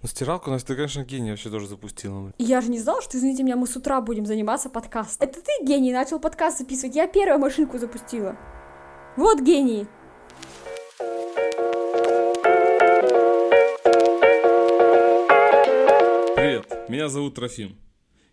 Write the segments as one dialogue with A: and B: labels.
A: Ну, стиралку, Настя, ты, конечно, гений вообще тоже запустила.
B: Я же не знала, что, извините меня, мы с утра будем заниматься подкастом. Это ты, гений, начал подкаст записывать. Я первую машинку запустила. Вот гений.
A: Привет, меня зовут Трофим.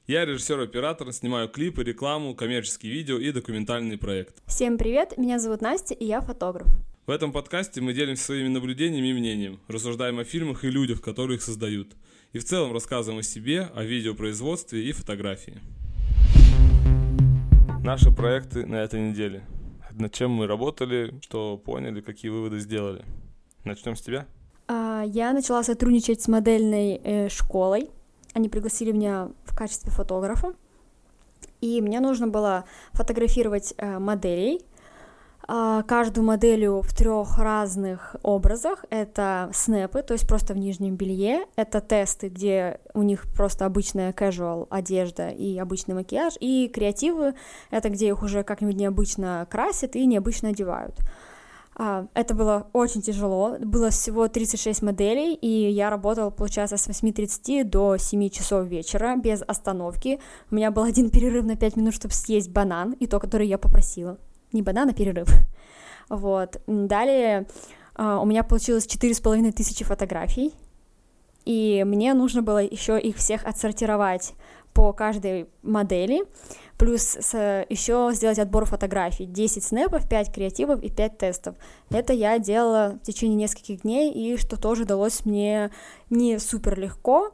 A: Я режиссер-оператор, снимаю клипы, рекламу, коммерческие видео и документальный проект.
B: Всем привет, меня зовут Настя, и я фотограф.
A: В этом подкасте мы делимся своими наблюдениями и мнением, рассуждаем о фильмах и людях, которые их создают, и в целом рассказываем о себе, о видеопроизводстве и фотографии. Наши проекты на этой неделе. Над чем мы работали, что поняли, какие выводы сделали. Начнем с тебя.
B: А, я начала сотрудничать с модельной э, школой. Они пригласили меня в качестве фотографа. И мне нужно было фотографировать э, моделей, каждую моделью в трех разных образах. Это снэпы, то есть просто в нижнем белье. Это тесты, где у них просто обычная casual одежда и обычный макияж. И креативы, это где их уже как-нибудь необычно красят и необычно одевают. А, это было очень тяжело. Было всего 36 моделей, и я работала, получается, с 8.30 до 7 часов вечера без остановки. У меня был один перерыв на 5 минут, чтобы съесть банан, и то, который я попросила не банан, а перерыв. Вот. Далее uh, у меня получилось четыре с половиной тысячи фотографий, и мне нужно было еще их всех отсортировать по каждой модели, плюс еще сделать отбор фотографий. 10 снэпов, 5 креативов и 5 тестов. Это я делала в течение нескольких дней, и что тоже далось мне не супер легко,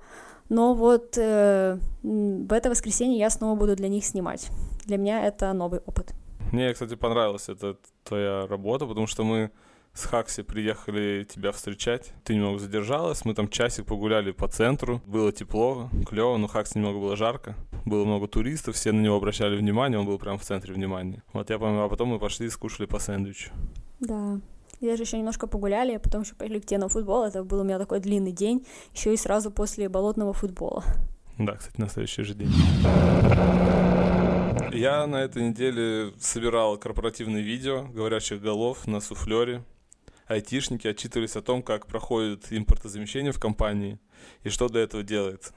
B: но вот э, в это воскресенье я снова буду для них снимать. Для меня это новый опыт.
A: Мне, кстати, понравилась эта твоя работа, потому что мы с Хакси приехали тебя встречать. Ты немного задержалась, мы там часик погуляли по центру. Было тепло, клево, но Хакси немного было жарко. Было много туристов, все на него обращали внимание, он был прям в центре внимания. Вот я помню, а потом мы пошли и скушали по сэндвичу.
B: Да. И даже еще немножко погуляли, а потом еще пошли к тебе на футбол. Это был у меня такой длинный день, еще и сразу после болотного футбола.
A: Да, кстати, на следующий же день. Я на этой неделе собирал корпоративные видео говорящих голов на суфлере. Айтишники отчитывались о том, как проходит импортозамещение в компании и что для этого делается.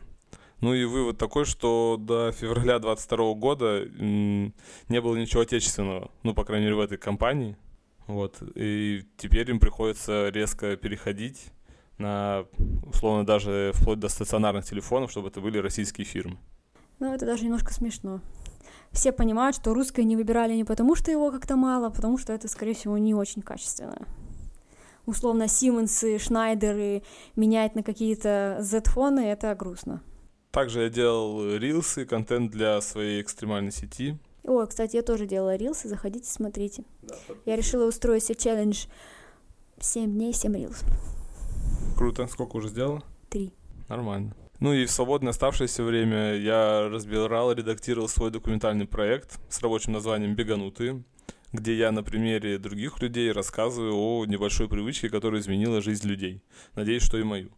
A: Ну и вывод такой, что до февраля 2022 года не было ничего отечественного, ну, по крайней мере, в этой компании. Вот. И теперь им приходится резко переходить на, условно, даже вплоть до стационарных телефонов, чтобы это были российские фирмы.
B: Ну, это даже немножко смешно все понимают, что русское не выбирали не потому, что его как-то мало, а потому что это, скорее всего, не очень качественное. Условно, Сименсы, Шнайдеры менять на какие-то Z-фоны — это грустно.
A: Также я делал рилсы, контент для своей экстремальной сети.
B: О, кстати, я тоже делала рилсы, заходите, смотрите. Да, я решила устроить себе челлендж 7 дней, 7 рилс.
A: Круто. Сколько уже сделала?
B: Три.
A: Нормально. Ну и в свободное оставшееся время я разбирал, редактировал свой документальный проект с рабочим названием «Беганутые», где я на примере других людей рассказываю о небольшой привычке, которая изменила жизнь людей. Надеюсь, что и мою.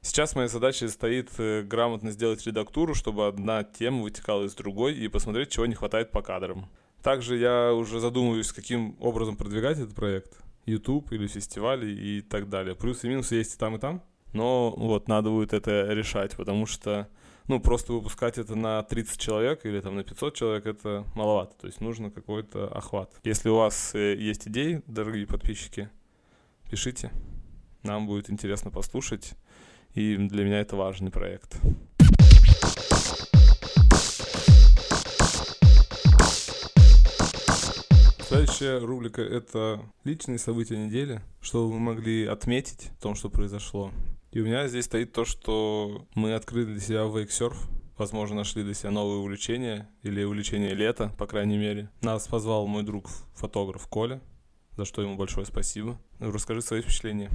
A: Сейчас моя задача стоит э, грамотно сделать редактуру, чтобы одна тема вытекала из другой и посмотреть, чего не хватает по кадрам. Также я уже задумываюсь, каким образом продвигать этот проект. YouTube или фестивали и так далее. Плюсы и минусы есть и там, и там. Но вот надо будет это решать, потому что ну, просто выпускать это на 30 человек или там на 500 человек, это маловато. То есть нужно какой-то охват. Если у вас э, есть идеи, дорогие подписчики, пишите. Нам будет интересно послушать. И для меня это важный проект. Следующая рубрика — это личные события недели, что вы могли отметить в том, что произошло. И у меня здесь стоит то, что мы открыли для себя вейксерф, возможно, нашли для себя новые увлечения или увлечение лета, по крайней мере. Нас позвал мой друг фотограф Коля, за что ему большое спасибо. Расскажи свои впечатления.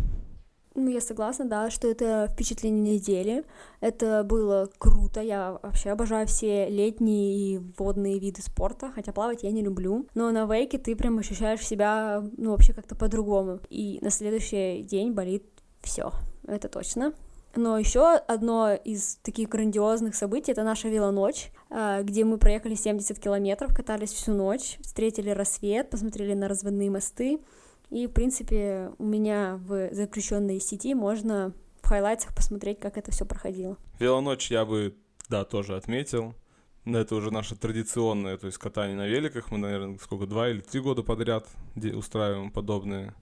B: Ну, я согласна, да, что это впечатление недели. Это было круто. Я вообще обожаю все летние и водные виды спорта, хотя плавать я не люблю. Но на вейке ты прям ощущаешь себя, ну, вообще как-то по-другому. И на следующий день болит все это точно. Но еще одно из таких грандиозных событий — это наша велоночь, а, где мы проехали 70 километров, катались всю ночь, встретили рассвет, посмотрели на разводные мосты. И, в принципе, у меня в запрещенной сети можно хайлайтсах посмотреть, как это все проходило.
A: Велоночь я бы, да, тоже отметил. Это уже наше традиционное, то есть катание на великах. Мы, наверное, сколько, два или три года подряд устраиваем подобные.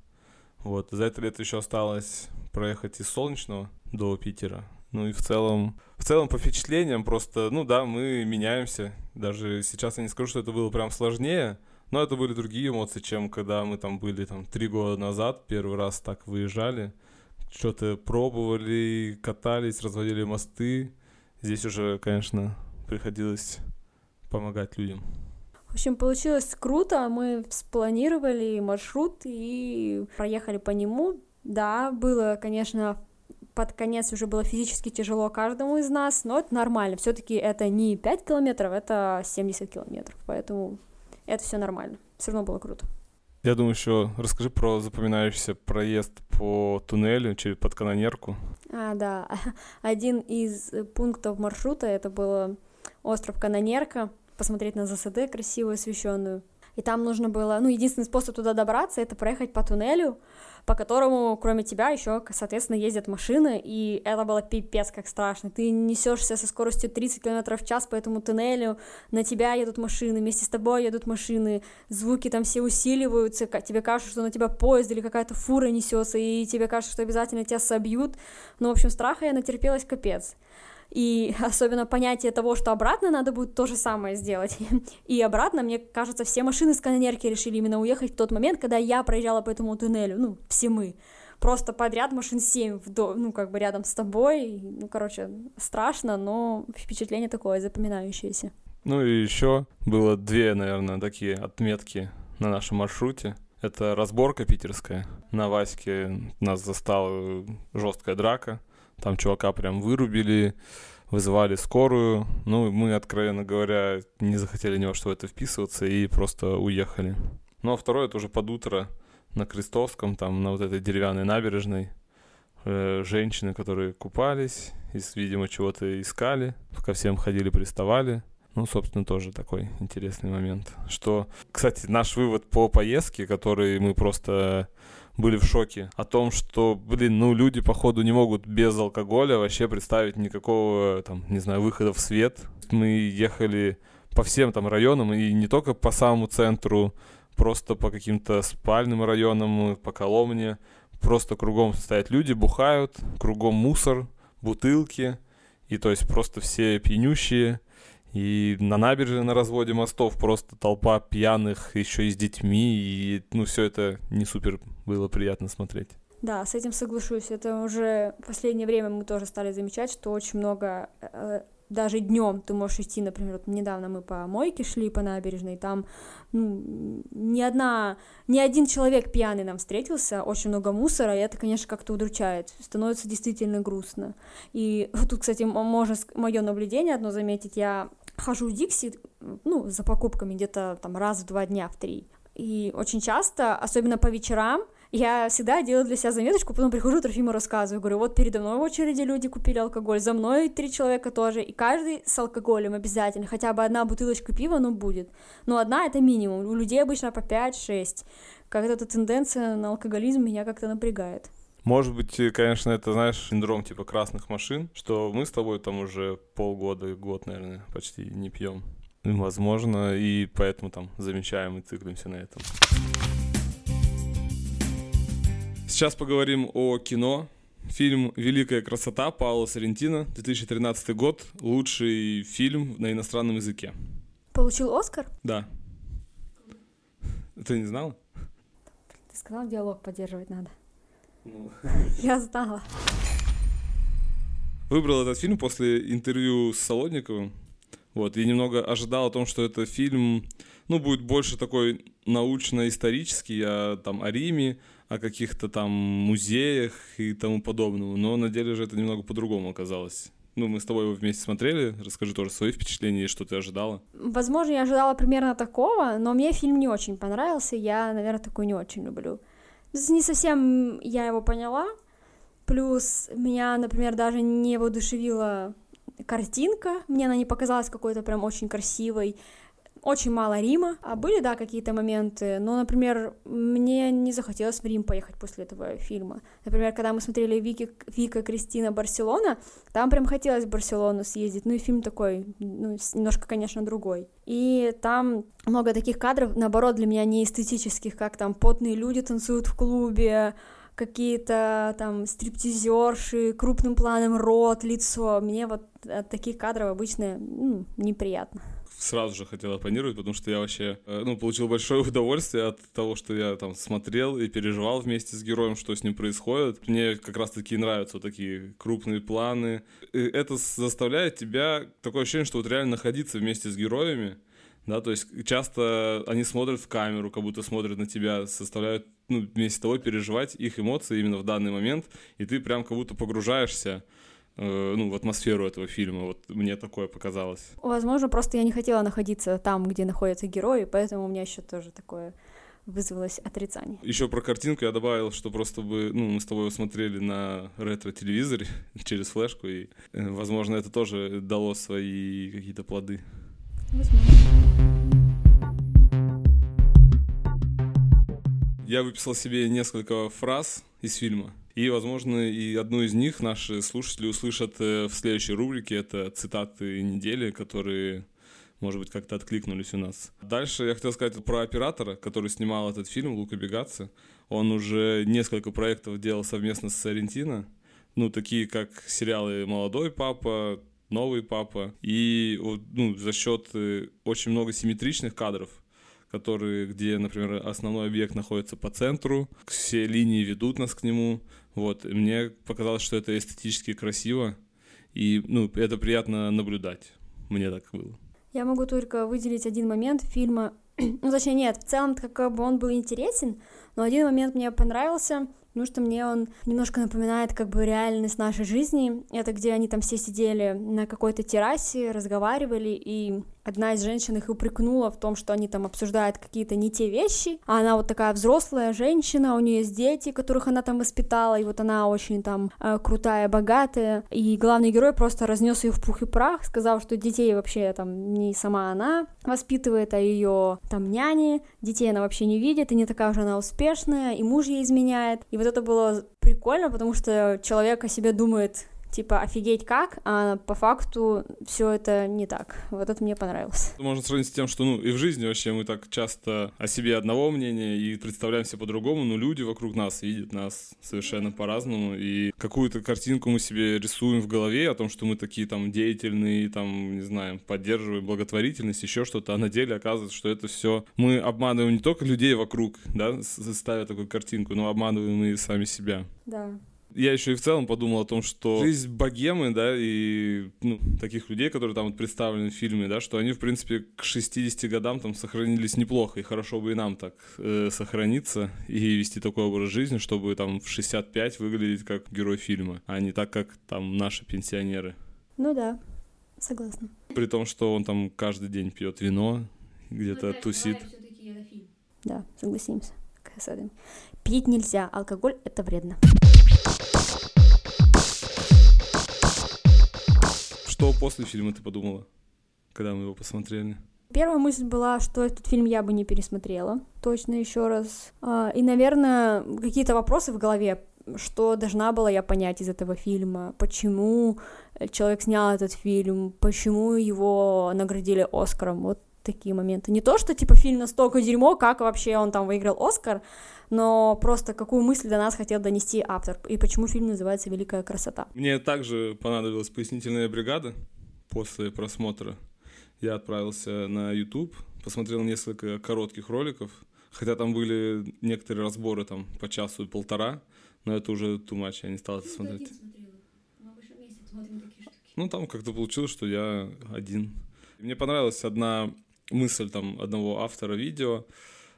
A: Вот, за это лето еще осталось проехать из Солнечного до Питера. Ну и в целом, в целом по впечатлениям просто, ну да, мы меняемся. Даже сейчас я не скажу, что это было прям сложнее, но это были другие эмоции, чем когда мы там были там три года назад, первый раз так выезжали. Что-то пробовали, катались, разводили мосты. Здесь уже, конечно, приходилось помогать людям.
B: В общем, получилось круто. Мы спланировали маршрут и проехали по нему. Да, было, конечно, под конец уже было физически тяжело каждому из нас, но это нормально. Все-таки это не 5 километров, это 70 километров, поэтому это все нормально. Все равно было круто.
A: Я думаю, еще расскажи про запоминающийся проезд по туннелю через под канонерку.
B: А, да. Один из пунктов маршрута это был остров Канонерка, посмотреть на ЗСД красивую освещенную. И там нужно было, ну, единственный способ туда добраться, это проехать по туннелю, по которому, кроме тебя, еще, соответственно, ездят машины, и это было пипец как страшно. Ты несешься со скоростью 30 км в час по этому туннелю, на тебя едут машины, вместе с тобой едут машины, звуки там все усиливаются, тебе кажется, что на тебя поезд или какая-то фура несется, и тебе кажется, что обязательно тебя собьют. Ну, в общем, страха я натерпелась капец и особенно понятие того, что обратно надо будет то же самое сделать. И обратно, мне кажется, все машины с канонерки решили именно уехать в тот момент, когда я проезжала по этому туннелю, ну, все мы. Просто подряд машин 7, вдо, ну, как бы рядом с тобой. Ну, короче, страшно, но впечатление такое запоминающееся.
A: Ну и еще было две, наверное, такие отметки на нашем маршруте. Это разборка питерская. На Ваське нас застала жесткая драка. Там чувака прям вырубили, вызывали скорую. Ну, мы, откровенно говоря, не захотели ни во что это вписываться и просто уехали. Ну, а второе, это уже под утро на Крестовском, там, на вот этой деревянной набережной. Э, женщины, которые купались, и, видимо, чего-то искали, ко всем ходили, приставали. Ну, собственно, тоже такой интересный момент. Что, кстати, наш вывод по поездке, который мы просто были в шоке о том, что, блин, ну люди, походу, не могут без алкоголя вообще представить никакого, там, не знаю, выхода в свет. Мы ехали по всем там районам, и не только по самому центру, просто по каким-то спальным районам, по Коломне. Просто кругом стоят люди, бухают, кругом мусор, бутылки, и то есть просто все пьянющие. И на набережной на разводе мостов просто толпа пьяных, еще и с детьми, и ну все это не супер было приятно смотреть.
B: Да, с этим соглашусь. Это уже в последнее время мы тоже стали замечать, что очень много э, даже днем ты можешь идти, например, вот недавно мы по мойке шли по набережной, там ну, ни одна, ни один человек пьяный нам встретился, очень много мусора, и это, конечно, как-то удручает, становится действительно грустно. И вот тут, кстати, можно мое наблюдение одно заметить, я хожу в Дикси, ну, за покупками где-то там раз в два дня, в три, и очень часто, особенно по вечерам, я всегда делаю для себя заметочку, потом прихожу, Трофиму рассказываю, говорю, вот передо мной в очереди люди купили алкоголь, за мной три человека тоже, и каждый с алкоголем обязательно, хотя бы одна бутылочка пива, ну, будет. Но одна — это минимум, у людей обычно по 5-6. Как эта тенденция на алкоголизм меня как-то напрягает.
A: Может быть, конечно, это, знаешь, синдром типа красных машин, что мы с тобой там уже полгода, год, наверное, почти не пьем. Возможно, и поэтому там замечаем и циклимся на этом. Сейчас поговорим о кино. Фильм «Великая красота» Паула Соррентино, 2013 год, лучший фильм на иностранном языке.
B: Получил Оскар?
A: Да. Ты не знала?
B: Ты сказал, диалог поддерживать надо. Ну. Я знала.
A: Выбрал этот фильм после интервью с Солодниковым. Вот, и немного ожидал о том, что это фильм, ну, будет больше такой научно-исторический, а, там, о Риме, о каких-то там музеях и тому подобному, но на деле же это немного по-другому оказалось. Ну, мы с тобой его вместе смотрели. Расскажи тоже свои впечатления и что ты ожидала.
B: Возможно, я ожидала примерно такого, но мне фильм не очень понравился. Я, наверное, такой не очень люблю. Не совсем я его поняла. Плюс меня, например, даже не воодушевила картинка. Мне она не показалась какой-то прям очень красивой очень мало Рима. А были, да, какие-то моменты, но, например, мне не захотелось в Рим поехать после этого фильма. Например, когда мы смотрели Вики, Вика, Кристина, Барселона, там прям хотелось в Барселону съездить, ну и фильм такой, ну, немножко, конечно, другой. И там много таких кадров, наоборот, для меня не эстетических, как там потные люди танцуют в клубе, какие-то там стриптизерши, крупным планом рот, лицо. Мне вот от таких кадров обычно ну, неприятно.
A: Сразу же хотел оппонировать, потому что я вообще, э, ну, получил большое удовольствие от того, что я там смотрел и переживал вместе с героем, что с ним происходит. Мне как раз-таки нравятся вот такие крупные планы. И это заставляет тебя, такое ощущение, что вот реально находиться вместе с героями, да, то есть часто они смотрят в камеру, как будто смотрят на тебя, составляют, ну, вместе с тобой переживать их эмоции именно в данный момент, и ты прям как будто погружаешься ну, в атмосферу этого фильма. Вот мне такое показалось.
B: Возможно, просто я не хотела находиться там, где находятся герои, поэтому у меня еще тоже такое вызвалось отрицание.
A: Еще про картинку я добавил, что просто бы, ну, мы с тобой смотрели на ретро-телевизоре через флешку, и, э, возможно, это тоже дало свои какие-то плоды. Я выписал себе несколько фраз из фильма. И, возможно, и одну из них наши слушатели услышат э, в следующей рубрике. Это цитаты недели, которые, может быть, как-то откликнулись у нас. Дальше я хотел сказать про оператора, который снимал этот фильм, Лука Бегатца. Он уже несколько проектов делал совместно с Сарентино. Ну, такие как сериалы «Молодой папа», новый папа. И ну, за счет э, очень много симметричных кадров, которые, где, например, основной объект находится по центру, все линии ведут нас к нему. Вот, мне показалось, что это эстетически красиво, и, ну, это приятно наблюдать. Мне так было.
B: Я могу только выделить один момент фильма, ну, точнее, нет, в целом, как бы он был интересен, но один момент мне понравился, потому что мне он немножко напоминает как бы реальность нашей жизни. Это где они там все сидели на какой-то террасе, разговаривали, и одна из женщин их упрекнула в том, что они там обсуждают какие-то не те вещи, а она вот такая взрослая женщина, у нее есть дети, которых она там воспитала, и вот она очень там э, крутая, богатая, и главный герой просто разнес ее в пух и прах, сказав, что детей вообще там не сама она воспитывает, а ее там няни, детей она вообще не видит, и не такая уже она успешная, и муж ей изменяет, и вот это было прикольно, потому что человек о себе думает типа офигеть как, а по факту все это не так. Вот это мне понравилось.
A: Можно сравнить с тем, что ну и в жизни вообще мы так часто о себе одного мнения и представляемся по-другому, но люди вокруг нас видят нас совершенно по-разному, и какую-то картинку мы себе рисуем в голове о том, что мы такие там деятельные, там, не знаю, поддерживаем благотворительность, еще что-то, а на деле оказывается, что это все мы обманываем не только людей вокруг, да, ставя такую картинку, но обманываем и сами себя.
B: Да
A: я еще и в целом подумал о том, что жизнь богемы, да, и ну, таких людей, которые там вот представлены в фильме, да, что они, в принципе, к 60 годам там сохранились неплохо, и хорошо бы и нам так э, сохраниться и вести такой образ жизни, чтобы там в 65 выглядеть как герой фильма, а не так, как там наши пенсионеры.
B: Ну да, согласна.
A: При том, что он там каждый день пьет вино, где-то тусит.
B: Да, согласимся. Пить нельзя, алкоголь это вредно.
A: Что после фильма ты подумала, когда мы его посмотрели?
B: Первая мысль была, что этот фильм я бы не пересмотрела, точно еще раз. А, и, наверное, какие-то вопросы в голове, что должна была я понять из этого фильма, почему человек снял этот фильм, почему его наградили Оскаром. Вот такие моменты. Не то, что типа фильм настолько дерьмо, как вообще он там выиграл Оскар, но просто какую мысль до нас хотел донести автор, и почему фильм называется «Великая красота».
A: Мне также понадобилась пояснительная бригада после просмотра. Я отправился на YouTube, посмотрел несколько коротких роликов, хотя там были некоторые разборы там по часу и полтора, но это уже too much, я не стал это смотреть. Ну, там как-то получилось, что я один. Мне понравилась одна мысль там одного автора видео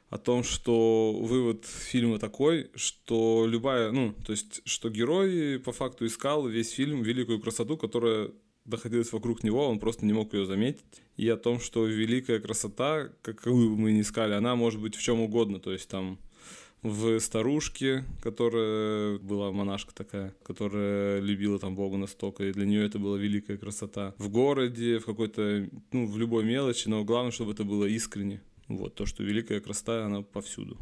A: о том, что вывод фильма такой, что любая, ну, то есть, что герой по факту искал весь фильм великую красоту, которая находилась вокруг него, он просто не мог ее заметить. И о том, что великая красота, какую бы мы ни искали, она может быть в чем угодно, то есть там в «Старушке», которая была монашка такая, которая любила там Бога настолько, и для нее это была великая красота. В городе, в какой-то, ну, в любой мелочи, но главное, чтобы это было искренне. Вот, то, что великая красота, она повсюду.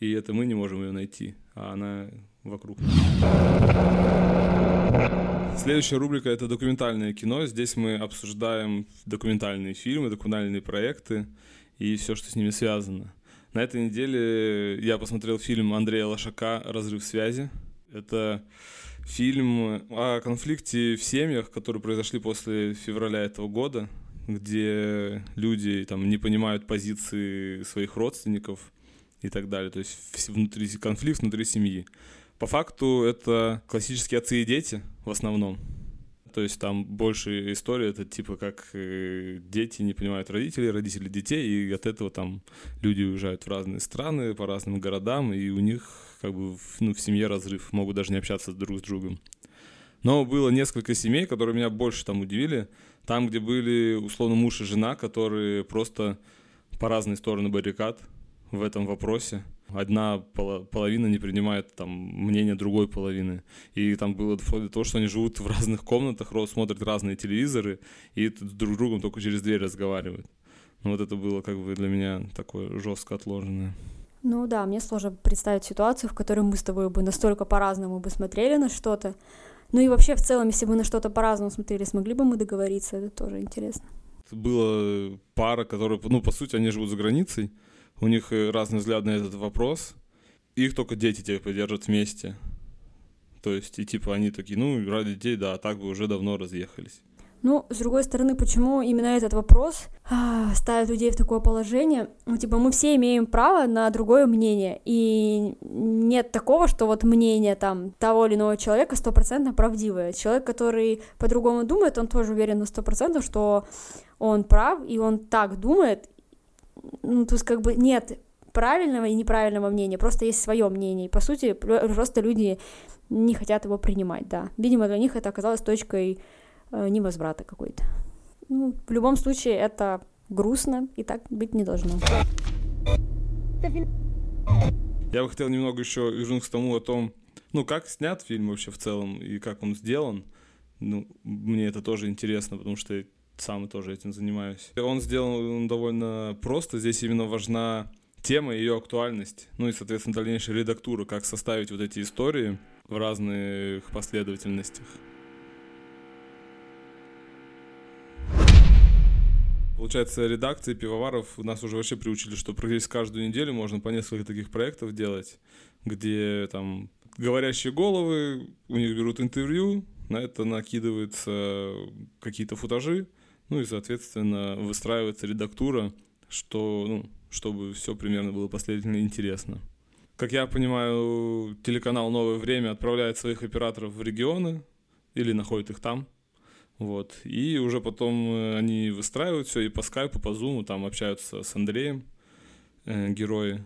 A: И это мы не можем ее найти, а она вокруг. Следующая рубрика — это документальное кино. Здесь мы обсуждаем документальные фильмы, документальные проекты и все, что с ними связано. На этой неделе я посмотрел фильм Андрея Лошака «Разрыв связи». Это фильм о конфликте в семьях, которые произошли после февраля этого года, где люди там не понимают позиции своих родственников и так далее. То есть внутри конфликт внутри семьи. По факту это классические отцы и дети в основном. То есть там больше история, это типа как э, дети не понимают родителей, родители детей, и от этого там люди уезжают в разные страны, по разным городам, и у них как бы ну, в семье разрыв, могут даже не общаться друг с другом. Но было несколько семей, которые меня больше там удивили. Там, где были условно муж и жена, которые просто по разные стороны баррикад в этом вопросе одна половина не принимает там мнение другой половины. И там было вплоть до того, что они живут в разных комнатах, смотрят разные телевизоры и друг с другом только через дверь разговаривают. Ну вот это было как бы для меня такое жестко отложенное.
B: Ну да, мне сложно представить ситуацию, в которой мы с тобой бы настолько по-разному бы смотрели на что-то. Ну и вообще в целом, если бы на что-то по-разному смотрели, смогли бы мы договориться, это тоже интересно.
A: Была пара, которая, ну, по сути, они живут за границей, у них разный взгляд на этот вопрос. Их только дети типа держат вместе. То есть, и типа они такие, ну, ради детей, да, а так бы уже давно разъехались.
B: Ну, с другой стороны, почему именно этот вопрос а, ставит людей в такое положение? Ну, типа, мы все имеем право на другое мнение, и нет такого, что вот мнение там того или иного человека стопроцентно правдивое. Человек, который по-другому думает, он тоже уверен на сто процентов, что он прав, и он так думает, ну, то есть как бы нет правильного и неправильного мнения, просто есть свое мнение. И, по сути, просто люди не хотят его принимать, да. Видимо, для них это оказалось точкой э, невозврата какой-то. Ну, в любом случае, это грустно, и так быть не должно.
A: Я бы хотел немного еще вернуться к тому о том, ну, как снят фильм вообще в целом, и как он сделан. Ну, мне это тоже интересно, потому что сам тоже этим занимаюсь. Он сделан довольно просто, здесь именно важна тема и ее актуальность, ну и, соответственно, дальнейшая редактура, как составить вот эти истории в разных последовательностях. Получается, редакции пивоваров нас уже вообще приучили, что практически каждую неделю можно по несколько таких проектов делать, где там говорящие головы, у них берут интервью, на это накидываются какие-то футажи, ну и, соответственно, выстраивается редактура, что, ну, чтобы все примерно было последовательно интересно. Как я понимаю, телеканал «Новое время» отправляет своих операторов в регионы или находит их там. Вот. И уже потом э, они выстраивают все и по скайпу, по зуму там общаются с Андреем, э, герои,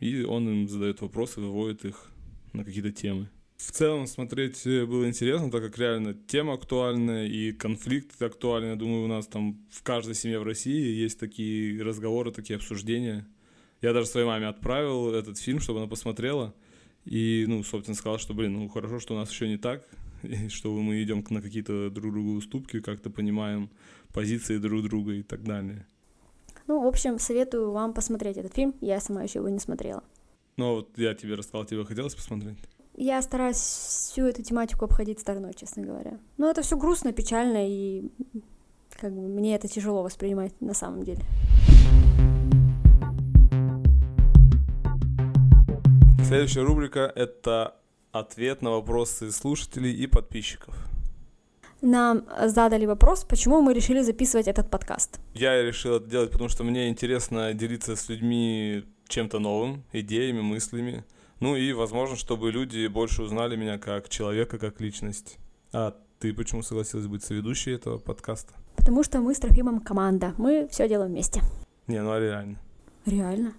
A: и он им задает вопросы, выводит их на какие-то темы. В целом смотреть э, было интересно, так как реально тема актуальная и конфликт актуальный. Я думаю, у нас там в каждой семье в России есть такие разговоры, такие обсуждения. Я даже своей маме отправил этот фильм, чтобы она посмотрела. И, ну, собственно, сказал, что, блин, ну, хорошо, что у нас еще не так, и что мы идем на какие-то друг другу уступки, как-то понимаем позиции друг друга и так далее.
B: Ну, в общем, советую вам посмотреть этот фильм. Я сама еще его не смотрела.
A: Ну, вот я тебе рассказал, тебе хотелось посмотреть?
B: Я стараюсь всю эту тематику обходить стороной, честно говоря. Но это все грустно, печально, и как бы мне это тяжело воспринимать на самом деле.
A: Следующая рубрика — это ответ на вопросы слушателей и подписчиков.
B: Нам задали вопрос, почему мы решили записывать этот подкаст.
A: Я решил это делать, потому что мне интересно делиться с людьми чем-то новым, идеями, мыслями. Ну и, возможно, чтобы люди больше узнали меня как человека, как личность. А ты почему согласилась быть соведущей этого подкаста?
B: Потому что мы с Трофимом команда. Мы все делаем вместе.
A: Не, ну а реально?
B: Реально.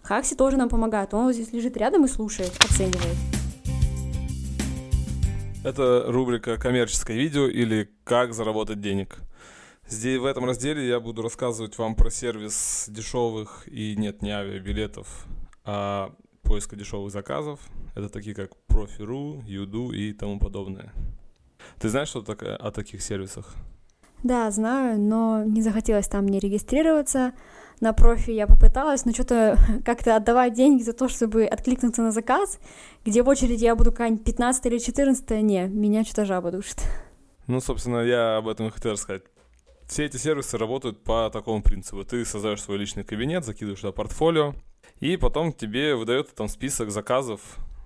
B: Хакси тоже нам помогает. Он здесь лежит рядом и слушает, оценивает.
A: Это рубрика «Коммерческое видео» или «Как заработать денег». Здесь в этом разделе я буду рассказывать вам про сервис дешевых и нет не авиабилетов, а поиска дешевых заказов. Это такие как Profi.ru, Юду и тому подобное. Ты знаешь что такое о таких сервисах?
B: Да, знаю, но не захотелось там мне регистрироваться. На профи я попыталась, но что-то как-то отдавать деньги за то, чтобы откликнуться на заказ, где в очереди я буду какая-нибудь 15 или 14 не, меня что-то жаба душит.
A: Ну, собственно, я об этом и хотел рассказать. Все эти сервисы работают по такому принципу. Ты создаешь свой личный кабинет, закидываешь туда портфолио, и потом тебе выдается там список заказов,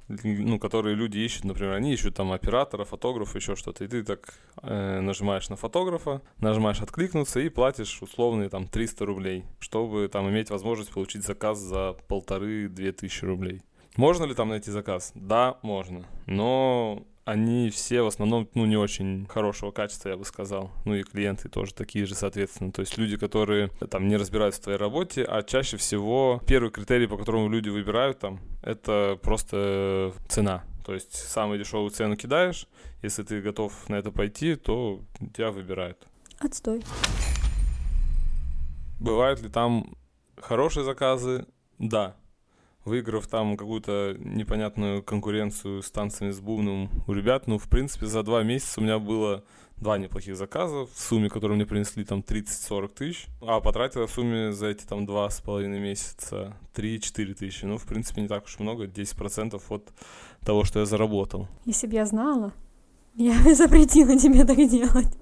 A: ну, которые люди ищут, например, они ищут там оператора, фотографа, еще что-то, и ты так э, нажимаешь на фотографа, нажимаешь откликнуться и платишь условные там 300 рублей, чтобы там иметь возможность получить заказ за полторы-две тысячи рублей. Можно ли там найти заказ? Да, можно. Но они все в основном, ну, не очень хорошего качества, я бы сказал. Ну и клиенты тоже такие же, соответственно. То есть люди, которые там не разбираются в твоей работе, а чаще всего первый критерий, по которому люди выбирают там, это просто цена. То есть самую дешевую цену кидаешь, если ты готов на это пойти, то тебя выбирают.
B: Отстой.
A: Бывают ли там хорошие заказы? Да выиграв там какую-то непонятную конкуренцию с танцами с бубном у ребят, ну, в принципе, за два месяца у меня было два неплохих заказа в сумме, которые мне принесли там 30-40 тысяч, а потратила в сумме за эти там два с половиной месяца 3-4 тысячи. Ну, в принципе, не так уж много, 10% от того, что я заработал.
B: Если бы я знала, я запретила тебе так делать.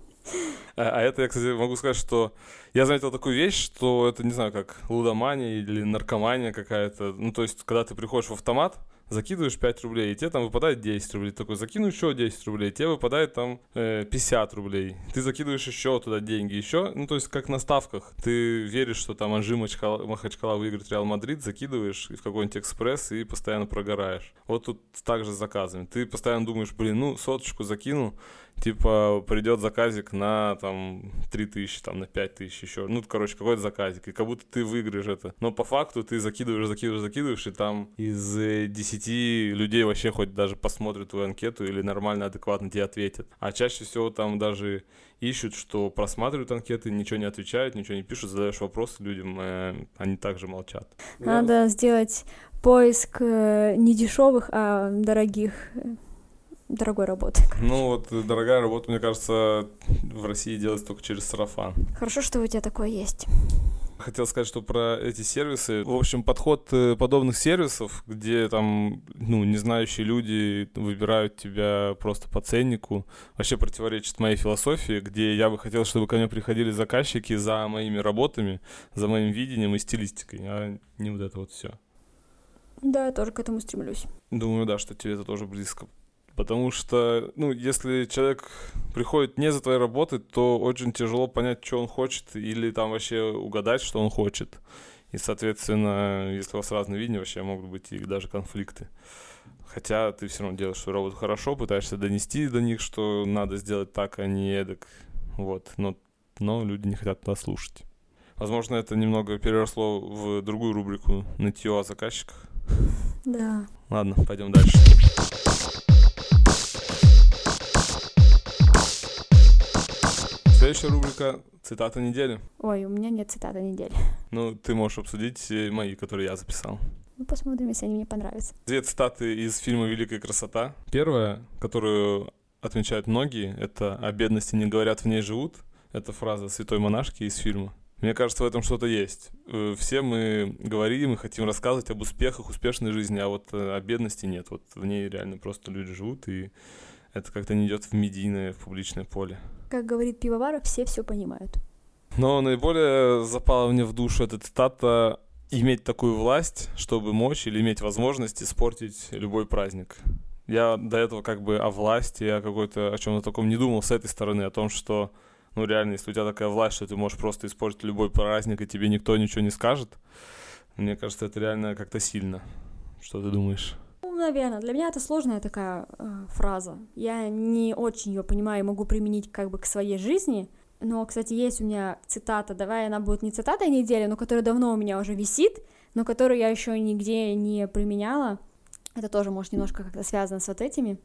A: А, а это я, кстати, могу сказать, что я заметил такую вещь, что это, не знаю, как лудомания или наркомания какая-то. Ну, то есть, когда ты приходишь в автомат, закидываешь 5 рублей, и тебе там выпадает 10 рублей. Такой, закину еще 10 рублей, тебе выпадает там э, 50 рублей. Ты закидываешь еще туда деньги, еще, ну, то есть, как на ставках. Ты веришь, что там Анжи Махачкала, Махачкала выиграет Реал Мадрид, закидываешь в какой-нибудь экспресс и постоянно прогораешь. Вот тут также с заказами. Ты постоянно думаешь, блин, ну, соточку закинул, типа придет заказик на там 3000, там на 5000 еще. Ну, короче, какой-то заказик. И как будто ты выиграешь это. Но по факту ты закидываешь, закидываешь, закидываешь, и там из 10 э, людей вообще хоть даже посмотрят твою анкету или нормально, адекватно тебе ответят. А чаще всего там даже ищут, что просматривают анкеты, ничего не отвечают, ничего не пишут, задаешь вопросы людям, э, они также молчат.
B: Надо сделать поиск э, не дешевых, а дорогих э, дорогой работы.
A: Ну вот дорогая работа, мне кажется, в России делается только через сарафан.
B: Хорошо, что у тебя такое есть.
A: Хотел сказать, что про эти сервисы. В общем, подход э, подобных сервисов, где там, ну, не знающие люди выбирают тебя просто по ценнику, вообще противоречит моей философии, где я бы хотел, чтобы ко мне приходили заказчики за моими работами, за моим видением и стилистикой, а не вот это вот все.
B: Да, я тоже к этому стремлюсь.
A: Думаю, да, что тебе это тоже близко. Потому что, ну, если человек приходит не за твоей работой, то очень тяжело понять, что он хочет, или там вообще угадать, что он хочет. И, соответственно, если у вас разные видения, вообще могут быть и даже конфликты. Хотя ты все равно делаешь свою работу хорошо, пытаешься донести до них, что надо сделать так, а не эдак. Вот. Но, но люди не хотят туда слушать. Возможно, это немного переросло в другую рубрику «Нытье о заказчиках».
B: Да.
A: Ладно, пойдем дальше. Следующая рубрика «Цитата недели».
B: Ой, у меня нет цитаты недели.
A: Ну, ты можешь обсудить э, мои, которые я записал.
B: Ну, посмотрим, если они мне понравятся.
A: Две цитаты из фильма «Великая красота». Первая, которую отмечают многие, это «О бедности не говорят, в ней живут». Это фраза святой монашки из фильма. Мне кажется, в этом что-то есть. Э, все мы говорим и хотим рассказывать об успехах, успешной жизни, а вот э, о бедности нет. Вот в ней реально просто люди живут, и это как-то не идет в медийное, в публичное поле.
B: Как говорит пивовар, все все понимают.
A: Но наиболее запала мне в душу эта цитата иметь такую власть, чтобы мочь или иметь возможность испортить любой праздник. Я до этого как бы о власти, о какой-то, о чем-то таком не думал с этой стороны, о том, что, ну реально, если у тебя такая власть, что ты можешь просто испортить любой праздник, и тебе никто ничего не скажет, мне кажется, это реально как-то сильно. Что ты думаешь?
B: Наверное. Для меня это сложная такая э, фраза. Я не очень ее понимаю и могу применить как бы к своей жизни. Но, кстати, есть у меня цитата, давай она будет не цитата недели, но которая давно у меня уже висит, но которую я еще нигде не применяла. Это тоже, может, немножко как-то связано с вот этими.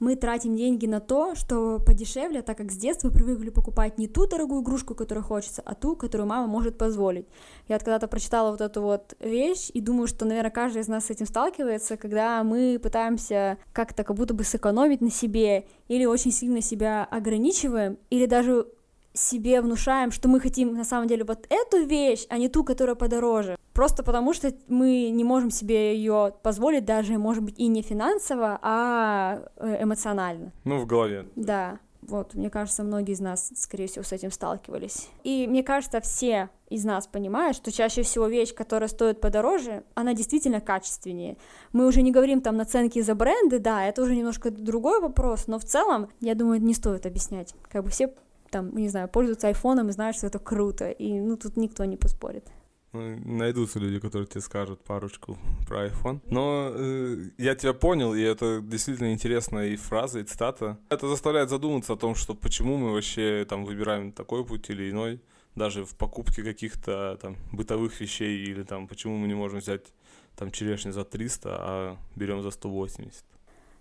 B: Мы тратим деньги на то, что подешевле, так как с детства привыкли покупать не ту дорогую игрушку, которую хочется, а ту, которую мама может позволить. Я вот когда-то прочитала вот эту вот вещь и думаю, что, наверное, каждый из нас с этим сталкивается, когда мы пытаемся как-то как будто бы сэкономить на себе или очень сильно себя ограничиваем, или даже себе внушаем, что мы хотим на самом деле вот эту вещь, а не ту, которая подороже. Просто потому что мы не можем себе ее позволить даже, может быть, и не финансово, а э, эмоционально.
A: Ну, в голове.
B: Да. Вот, мне кажется, многие из нас, скорее всего, с этим сталкивались. И мне кажется, все из нас понимают, что чаще всего вещь, которая стоит подороже, она действительно качественнее. Мы уже не говорим там наценки за бренды, да, это уже немножко другой вопрос, но в целом, я думаю, не стоит объяснять. Как бы все там, не знаю, пользуются айфоном и знают, что это круто, и, ну, тут никто не поспорит.
A: Ну, найдутся люди, которые тебе скажут парочку про iPhone. Но э, я тебя понял, и это действительно интересная и фраза, и цитата. Это заставляет задуматься о том, что почему мы вообще там выбираем такой путь или иной, даже в покупке каких-то там бытовых вещей, или там почему мы не можем взять там черешню за 300, а берем за 180.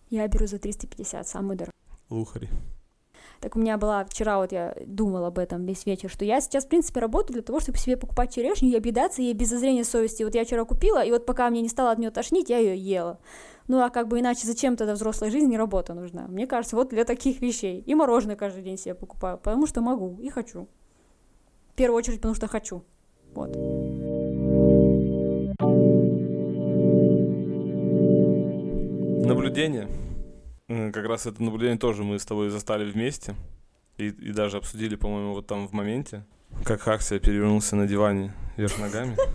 B: Я беру за 350, самый дорогой.
A: Лухари.
B: Так у меня была вчера, вот я думала об этом весь вечер, что я сейчас, в принципе, работаю для того, чтобы себе покупать черешню и объедаться ей без зазрения совести. Вот я вчера купила, и вот пока мне не стало от нее тошнить, я ее ела. Ну а как бы иначе зачем тогда взрослой жизни работа нужна? Мне кажется, вот для таких вещей. И мороженое каждый день себе покупаю, потому что могу и хочу. В первую очередь, потому что хочу. Вот.
A: Наблюдение как раз это наблюдение тоже мы с тобой застали вместе. И, и даже обсудили, по-моему, вот там в моменте, как Хаксия перевернулся на диване вверх ногами.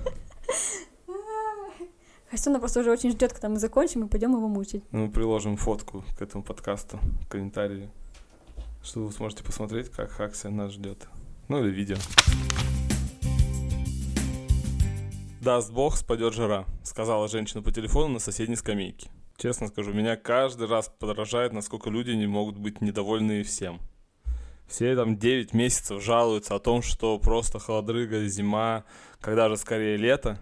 B: Хасюна просто уже очень ждет, когда мы закончим, и пойдем его мучить.
A: Ну, мы приложим фотку к этому подкасту, в комментарии, что вы сможете посмотреть, как Хаксия нас ждет. Ну или видео. Даст бог, спадет жара, сказала женщина по телефону на соседней скамейке. Честно скажу, меня каждый раз подражает, насколько люди не могут быть недовольны всем. Все там 9 месяцев жалуются о том, что просто холодрыга, зима, когда же скорее лето.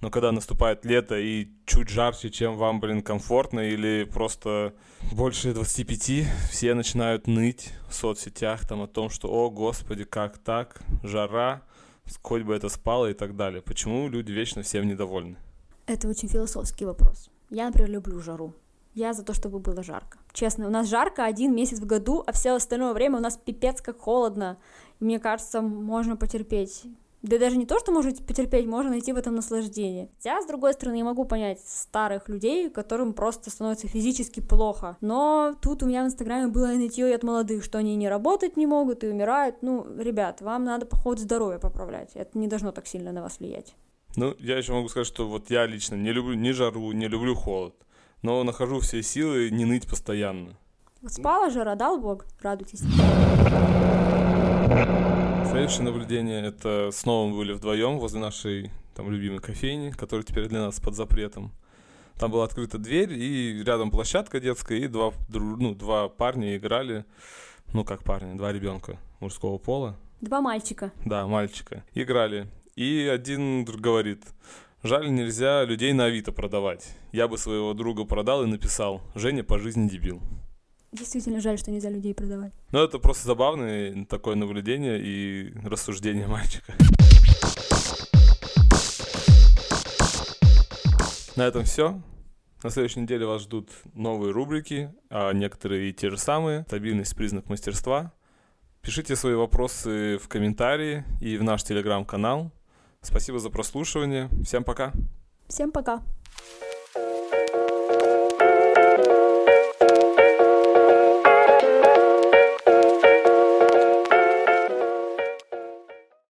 A: Но когда наступает лето и чуть жарче, чем вам, блин, комфортно, или просто больше 25, все начинают ныть в соцсетях там о том, что, о, господи, как так, жара, хоть бы это спало и так далее. Почему люди вечно всем недовольны?
B: Это очень философский вопрос. Я, например, люблю жару. Я за то, чтобы было жарко. Честно, у нас жарко один месяц в году, а все остальное время у нас пипец как холодно. Мне кажется, можно потерпеть. Да даже не то, что можно потерпеть, можно найти в этом наслаждение. Хотя, с другой стороны, я могу понять старых людей, которым просто становится физически плохо. Но тут у меня в Инстаграме было нытье от молодых, что они не работать не могут и умирают. Ну, ребят, вам надо, походу, здоровье поправлять. Это не должно так сильно на вас влиять.
A: Ну, я еще могу сказать, что вот я лично не люблю ни жару, не люблю холод. Но нахожу все силы не ныть постоянно.
B: Спала жара, дал Бог, радуйтесь.
A: Следующее наблюдение — это снова мы были вдвоем возле нашей там любимой кофейни, которая теперь для нас под запретом. Там была открыта дверь, и рядом площадка детская, и два, ну, два парня играли, ну как парни, два ребенка мужского пола.
B: Два мальчика.
A: Да, мальчика. Играли. И один говорит, жаль, нельзя людей на Авито продавать. Я бы своего друга продал и написал, Женя по жизни дебил.
B: Действительно жаль, что нельзя людей продавать.
A: Ну, это просто забавное такое наблюдение и рассуждение мальчика. На этом все. На следующей неделе вас ждут новые рубрики, а некоторые и те же самые. Стабильность – признак мастерства. Пишите свои вопросы в комментарии и в наш телеграм-канал. Спасибо за прослушивание. Всем пока.
B: Всем пока.